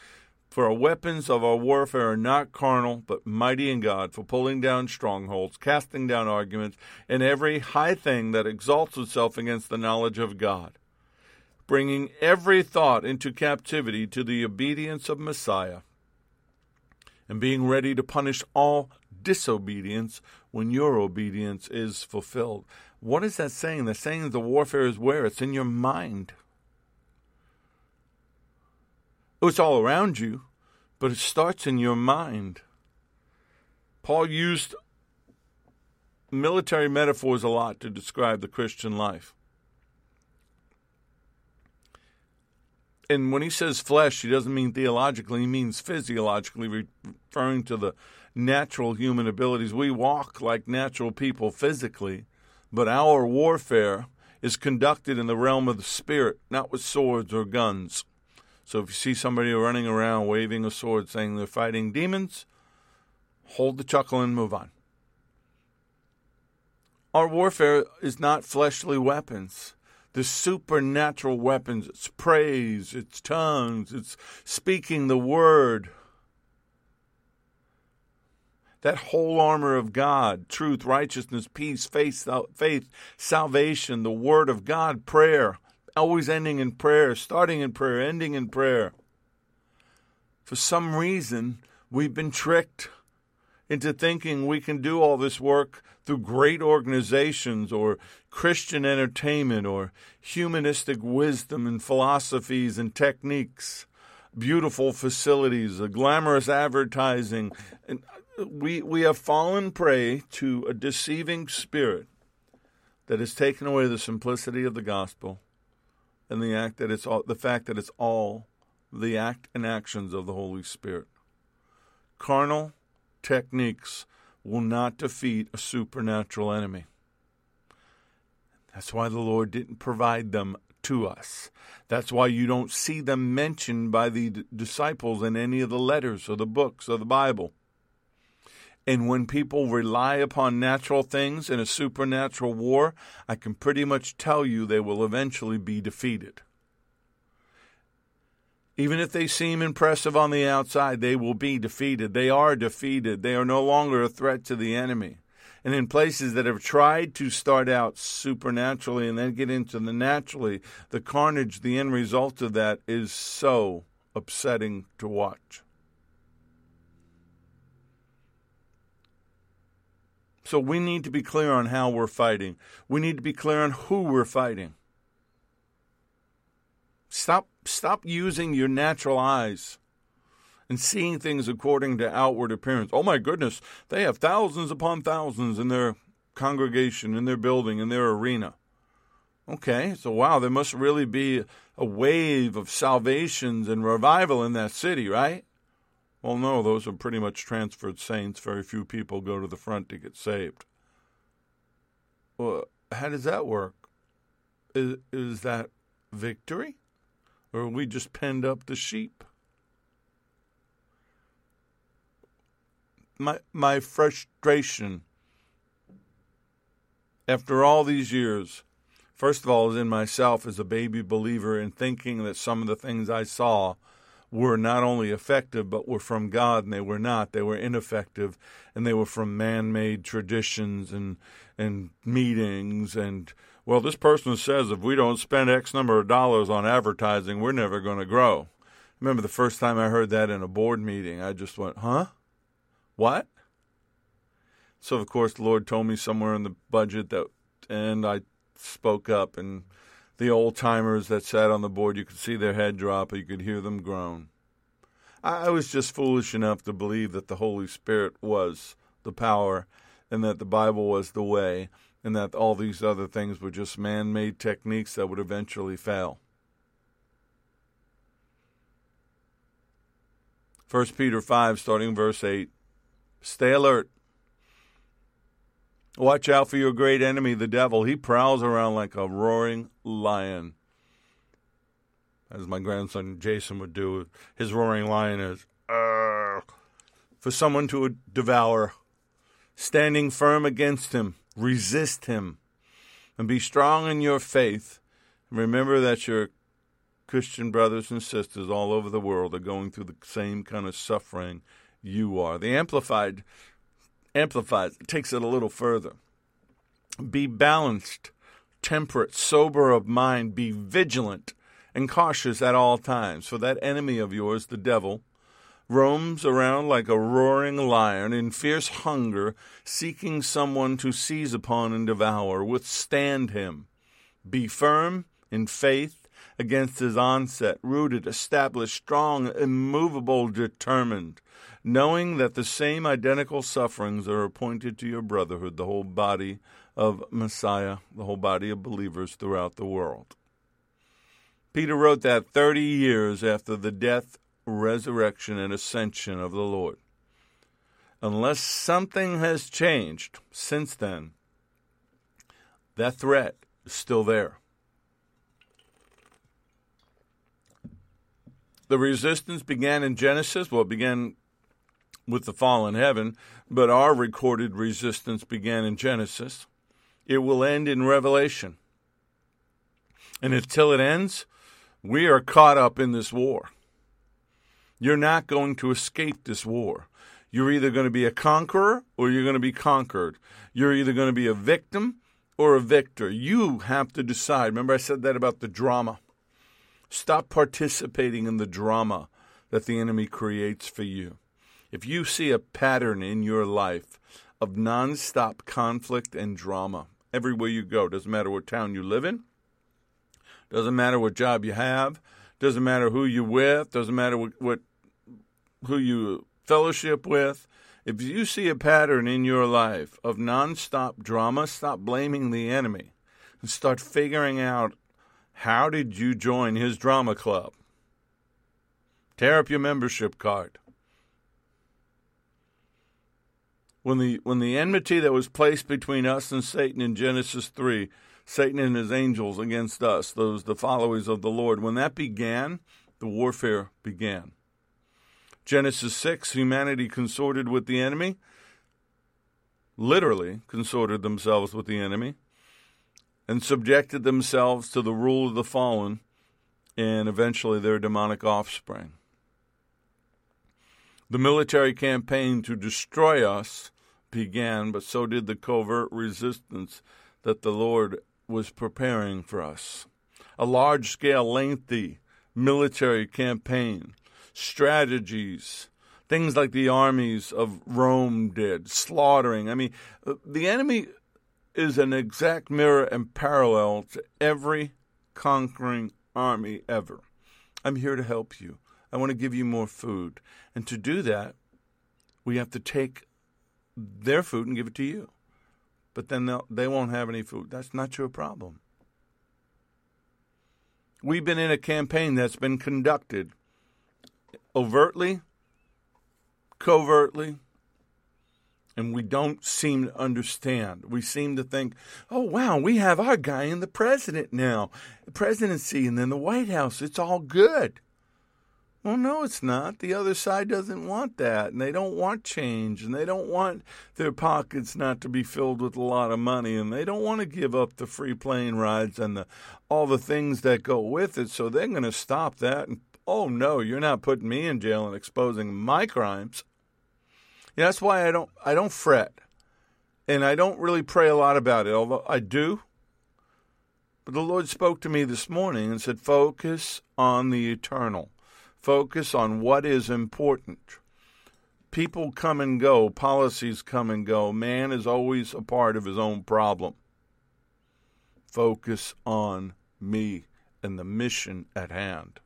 For our weapons of our warfare are not carnal, but mighty in God, for pulling down strongholds, casting down arguments, and every high thing that exalts itself against the knowledge of God, bringing every thought into captivity to the obedience of Messiah, and being ready to punish all disobedience when your obedience is fulfilled. What is that saying? The saying the warfare is where? It's in your mind. It's all around you, but it starts in your mind. Paul used military metaphors a lot to describe the Christian life. And when he says flesh, he doesn't mean theologically, he means physiologically, referring to the natural human abilities. We walk like natural people physically, But our warfare is conducted in the realm of the spirit, not with swords or guns. So if you see somebody running around waving a sword saying they're fighting demons, hold the chuckle and move on. Our warfare is not fleshly weapons. The supernatural weapons, it's praise, it's tongues, it's speaking the word. That whole armor of God, truth, righteousness, peace, faith, faith, salvation, the word of God, prayer, always ending in prayer, starting in prayer, ending in prayer. For some reason, we've been tricked into thinking we can do all this work through great organizations or Christian entertainment or humanistic wisdom and philosophies and techniques, beautiful facilities, glamorous advertising. And uh, we, we have fallen prey to a deceiving spirit that has taken away the simplicity of the gospel and the act that it's all, the fact that it's all the act and actions of the Holy Spirit. Carnal techniques will not defeat a supernatural enemy. That's why the Lord didn't provide them to us. That's why you don't see them mentioned by the d- disciples in any of the letters or the books of the Bible. And when people rely upon natural things in a supernatural war, I can pretty much tell you they will eventually be defeated. Even if they seem impressive on the outside, they will be defeated. They are defeated. They are no longer a threat to the enemy. And in places that have tried to start out supernaturally and then get into the naturally, the carnage, the end result of that is so upsetting to watch. So we need to be clear on how we're fighting. We need to be clear on who we're fighting. Stop stop using your natural eyes and seeing things according to outward appearance. Oh my goodness, they have thousands upon thousands in their congregation, in their building, in their arena. Okay, so wow, there must really be a wave of salvations and revival in that city, right? Well, no, those are pretty much transferred saints. Very few people go to the front to get saved. Well, how does that work? Is, is that victory? Or are we just penned up the sheep? My, my frustration after all these years, first of all, is in myself as a baby believer in thinking that some of the things I saw were not only effective, but were from God, and they were not. They were ineffective, and they were from man made traditions and, and meetings and well, this person says if we don't spend X number of dollars on advertising, we're never going to grow. Remember the first time I heard that in a board meeting, I just went, huh? What? So, of course, the Lord told me somewhere in the budget that, and I spoke up, and the old timers that sat on the board, you could see their head drop, or you could hear them groan. I was just foolish enough to believe that the Holy Spirit was the power and that the Bible was the way and that all these other things were just man made techniques that would eventually fail. 1 Peter 5, starting verse 8. Stay alert. Watch out for your great enemy, the devil. He prowls around like a roaring lion. As my grandson Jason would do, his roaring lion is for someone to devour, standing firm against him resist him, and be strong in your faith. And remember that your Christian brothers and sisters all over the world are going through the same kind of suffering you are. The Amplified amplifies, takes it a little further. Be balanced, temperate, sober of mind, be vigilant and cautious at all times, for that enemy of yours, the devil, roams around like a roaring lion in fierce hunger, seeking someone to seize upon and devour. Withstand him. Be firm in faith against his onset, rooted, established, strong, immovable, determined, knowing that the same identical sufferings are appointed to your brotherhood, the whole body of Messiah, the whole body of believers throughout the world. Peter wrote that 30 years after the death resurrection and ascension of the Lord. Unless something has changed since then, That threat is still there. The resistance began in Genesis. Well, it began with the fall in heaven, but our recorded resistance began in Genesis. It will end in Revelation. And until it ends, we are caught up in this war. You're not going to escape this war. You're either going to be a conqueror or you're going to be conquered. You're either going to be a victim or a victor. You have to decide. Remember, I said that about the drama. Stop participating in the drama that the enemy creates for you. If you see a pattern in your life of nonstop conflict and drama everywhere you go, doesn't matter what town you live in, doesn't matter what job you have, doesn't matter who you're with, doesn't matter what, what who you fellowship with. If you see a pattern in your life of nonstop drama, stop blaming the enemy and start figuring out how did you join his drama club? Tear up your membership card. When the when the enmity that was placed between us and Satan in Genesis 3, Satan and his angels against us, those the followers of the Lord, when that began, the warfare began. Genesis 6, humanity consorted with the enemy, literally consorted themselves with the enemy, and subjected themselves to the rule of the fallen and eventually their demonic offspring. The military campaign to destroy us began, but so did the covert resistance that the Lord was preparing for us. A large scale, lengthy military campaign strategies, things like the armies of Rome did, slaughtering. I mean, the enemy is an exact mirror and parallel to every conquering army ever. I'm here to help you. I want to give you more food. And to do that, we have to take their food and give it to you. But then they won't have any food. That's not your problem. We've been in a campaign that's been conducted overtly, covertly, and we don't seem to understand. We seem to think, oh, wow, we have our guy in the president now, the presidency, and then the White House. It's all good. Well, no, it's not. The other side doesn't want that, and they don't want change, and they don't want their pockets not to be filled with a lot of money, and they don't want to give up the free plane rides and the, all the things that go with it. So they're going to stop that and oh no, you're not putting me in jail and exposing my crimes. Yeah, that's why I don't I don't fret. And I don't really pray a lot about it, although I do. But the Lord spoke to me this morning and said, Focus on the eternal. Focus on what is important. People come and go, policies come and go. Man is always a part of his own problem. Focus on me and the mission at hand.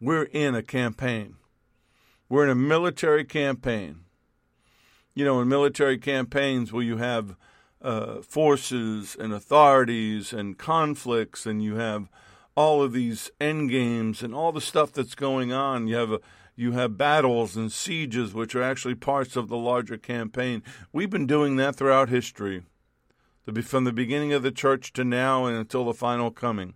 we're in a campaign. We're in a military campaign. You know, in military campaigns will you have uh, forces and authorities and conflicts, and you have all of these end games and all the stuff that's going on. You have a, you have battles and sieges, which are actually parts of the larger campaign. We've been doing that throughout history, from the beginning of the church to now and until the final coming.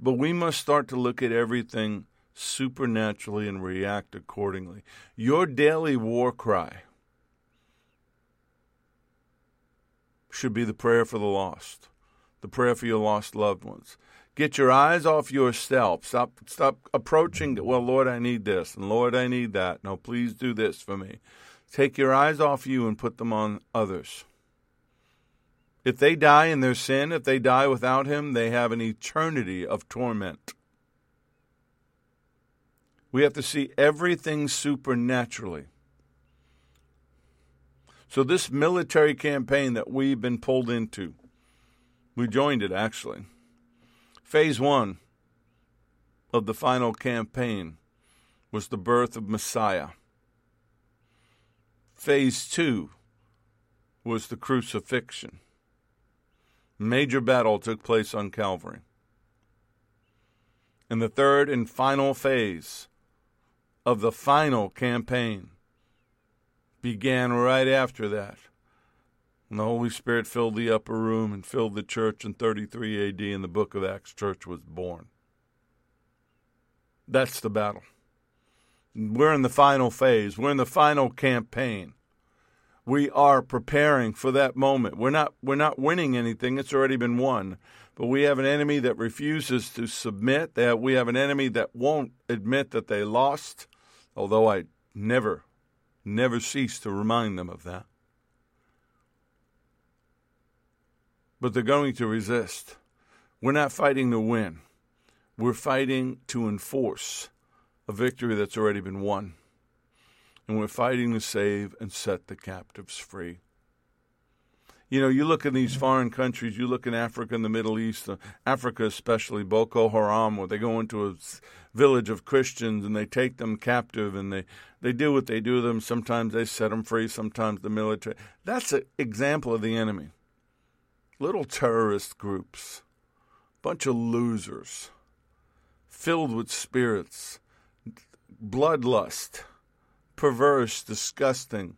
But we must start to look at everything supernaturally and react accordingly. Your daily war cry should be the prayer for the lost, the prayer for your lost loved ones. Get your eyes off yourself. Stop stop approaching well, Lord, I need this, and Lord, I need that. No, please do this for me. Take your eyes off you and put them on others. If they die in their sin, if they die without Him, they have an eternity of torment. We have to see everything supernaturally. So, this military campaign that we've been pulled into, we joined it actually. Phase one of the final campaign was the birth of Messiah. Phase two was the crucifixion major battle took place on Calvary. In the third and final phase of the final campaign began right after that. And the Holy Spirit filled the upper room and filled the church in 33 AD, and the book of Acts church was born. That's the battle. We're in the final phase. We're in the final campaign. We are preparing for that moment. We're not we're not winning anything. It's already been won. But we have an enemy that refuses to submit. That we have an enemy that won't admit that they lost, although I never never cease to remind them of that. But they're going to resist. We're not fighting to win. We're fighting to enforce a victory that's already been won. And we're fighting to save and set the captives free. You know, you look in these foreign countries, you look in Africa and the Middle East, uh, Africa especially, Boko Haram, where they go into a village of Christians and they take them captive and they, they do what they do to them. Sometimes they set them free, sometimes the military. That's an example of the enemy. Little terrorist groups, bunch of losers, filled with spirits, bloodlust, perverse, disgusting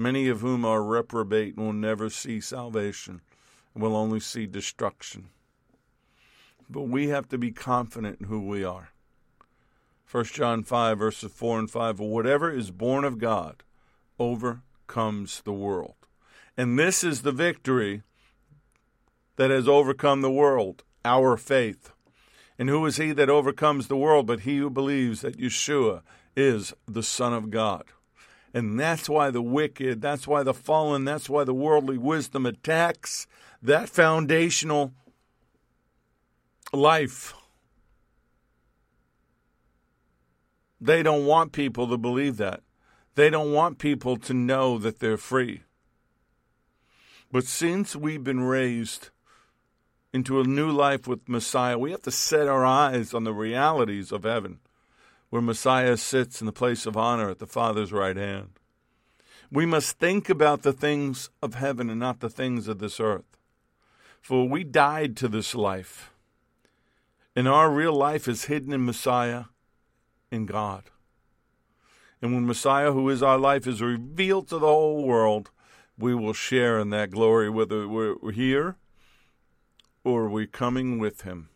many of whom are reprobate and will never see salvation and will only see destruction. But we have to be confident in who we are. 1 John 5, verses 4 and 5 Whatever is born of God overcomes the world. And this is the victory that has overcome the world, our faith. And who is he that overcomes the world but he who believes that Yeshua is the Son of God? And that's why the wicked, that's why the fallen, that's why the worldly wisdom attacks that foundational life. They don't want people to believe that. They don't want people to know that they're free. But since we've been raised into a new life with Messiah, we have to set our eyes on the realities of heaven where Messiah sits in the place of honor at the Father's right hand. We must think about the things of heaven and not the things of this earth. For we died to this life, and our real life is hidden in Messiah, in God. And when Messiah, who is our life, is revealed to the whole world, we will share in that glory, whether we're here or we're coming with him.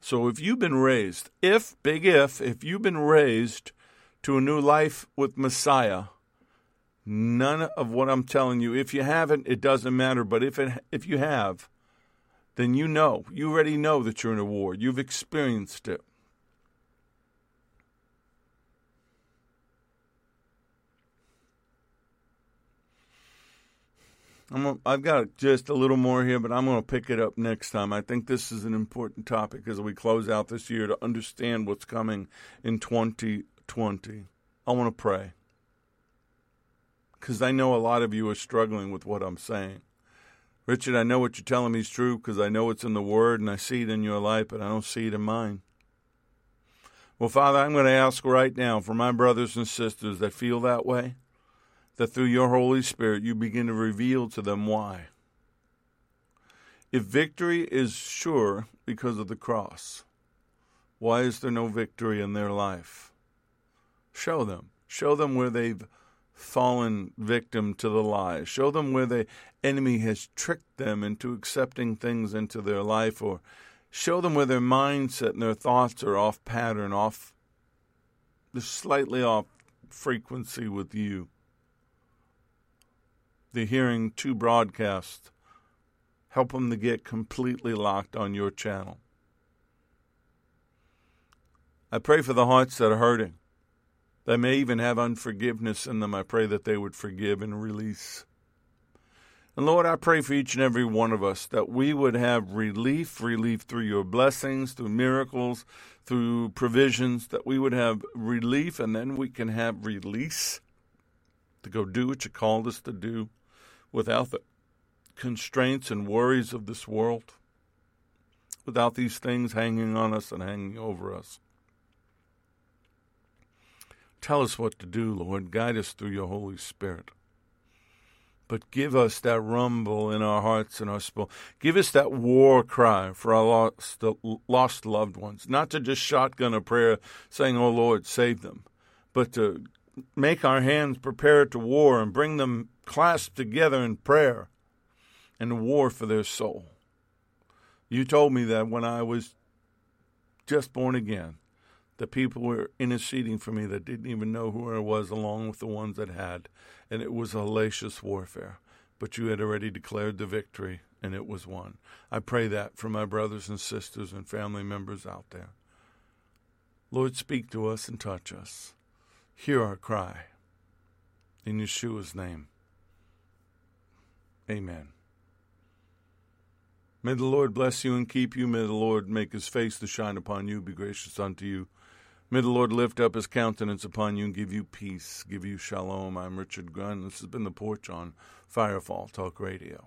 So if you've been raised, if, big if, if you've been raised to a new life with Messiah, none of what I'm telling you, if you haven't, it doesn't matter. But if, it, if you have, then you know, you already know that you're in a war. You've experienced it. I'm, I've got just a little more here, but I'm going to pick it up next time. I think this is an important topic as we close out this year to understand what's coming in 2020. I want to pray because I know a lot of you are struggling with what I'm saying. Richard, I know what you're telling me is true because I know it's in the Word and I see it in your life, but I don't see it in mine. Well, Father, I'm going to ask right now for my brothers and sisters that feel that way that through your Holy Spirit you begin to reveal to them why. If victory is sure because of the cross, why is there no victory in their life? Show them. Show them where they've fallen victim to the lie. Show them where the enemy has tricked them into accepting things into their life, or show them where their mindset and their thoughts are off pattern, off, the slightly off frequency with you the hearing two broadcasts. Help them to get completely locked on your channel. I pray for the hearts that are hurting. They may even have unforgiveness in them. I pray that they would forgive and release. And Lord, I pray for each and every one of us that we would have relief, relief through your blessings, through miracles, through provisions, that we would have relief, and then we can have release to go do what you called us to do without the constraints and worries of this world, without these things hanging on us and hanging over us. Tell us what to do, Lord. Guide us through your Holy Spirit. but give us that rumble in our hearts and our soul. Give us that war cry for our lost, lost loved ones, not to just shotgun a prayer saying, Oh Lord, save them, but to make our hands prepare to war and bring them clasped together in prayer and war for their soul. You told me that when I was just born again, the people were interceding for me that didn't even know who I was, along with the ones that had. And it was a hellacious warfare. But you had already declared the victory, and it was won. I pray that for my brothers and sisters and family members out there. Lord, speak to us and touch us. Hear our cry. In Yeshua's name. Amen. May the Lord bless you and keep you. May the Lord make his face to shine upon you, be gracious unto you. May the Lord lift up his countenance upon you and give you peace, give you shalom. I'm Richard Gunn. This has been The Porch on Firefall Talk Radio.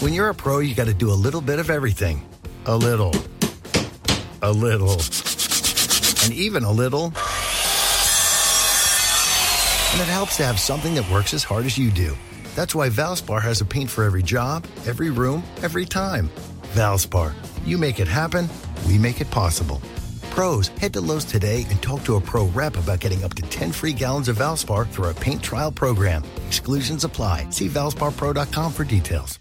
When you're a pro, you got to do a little bit of everything. A little. A little. And even a little. And it helps to have something that works as hard as you do. That's why Valspar has a paint for every job, every room, every time. Valspar. You make it happen, we make it possible. Pros, head to Lowe's today and talk to a pro rep about getting up to 10 free gallons of Valspar through our paint trial program. Exclusions apply. See valsparpro.com for details.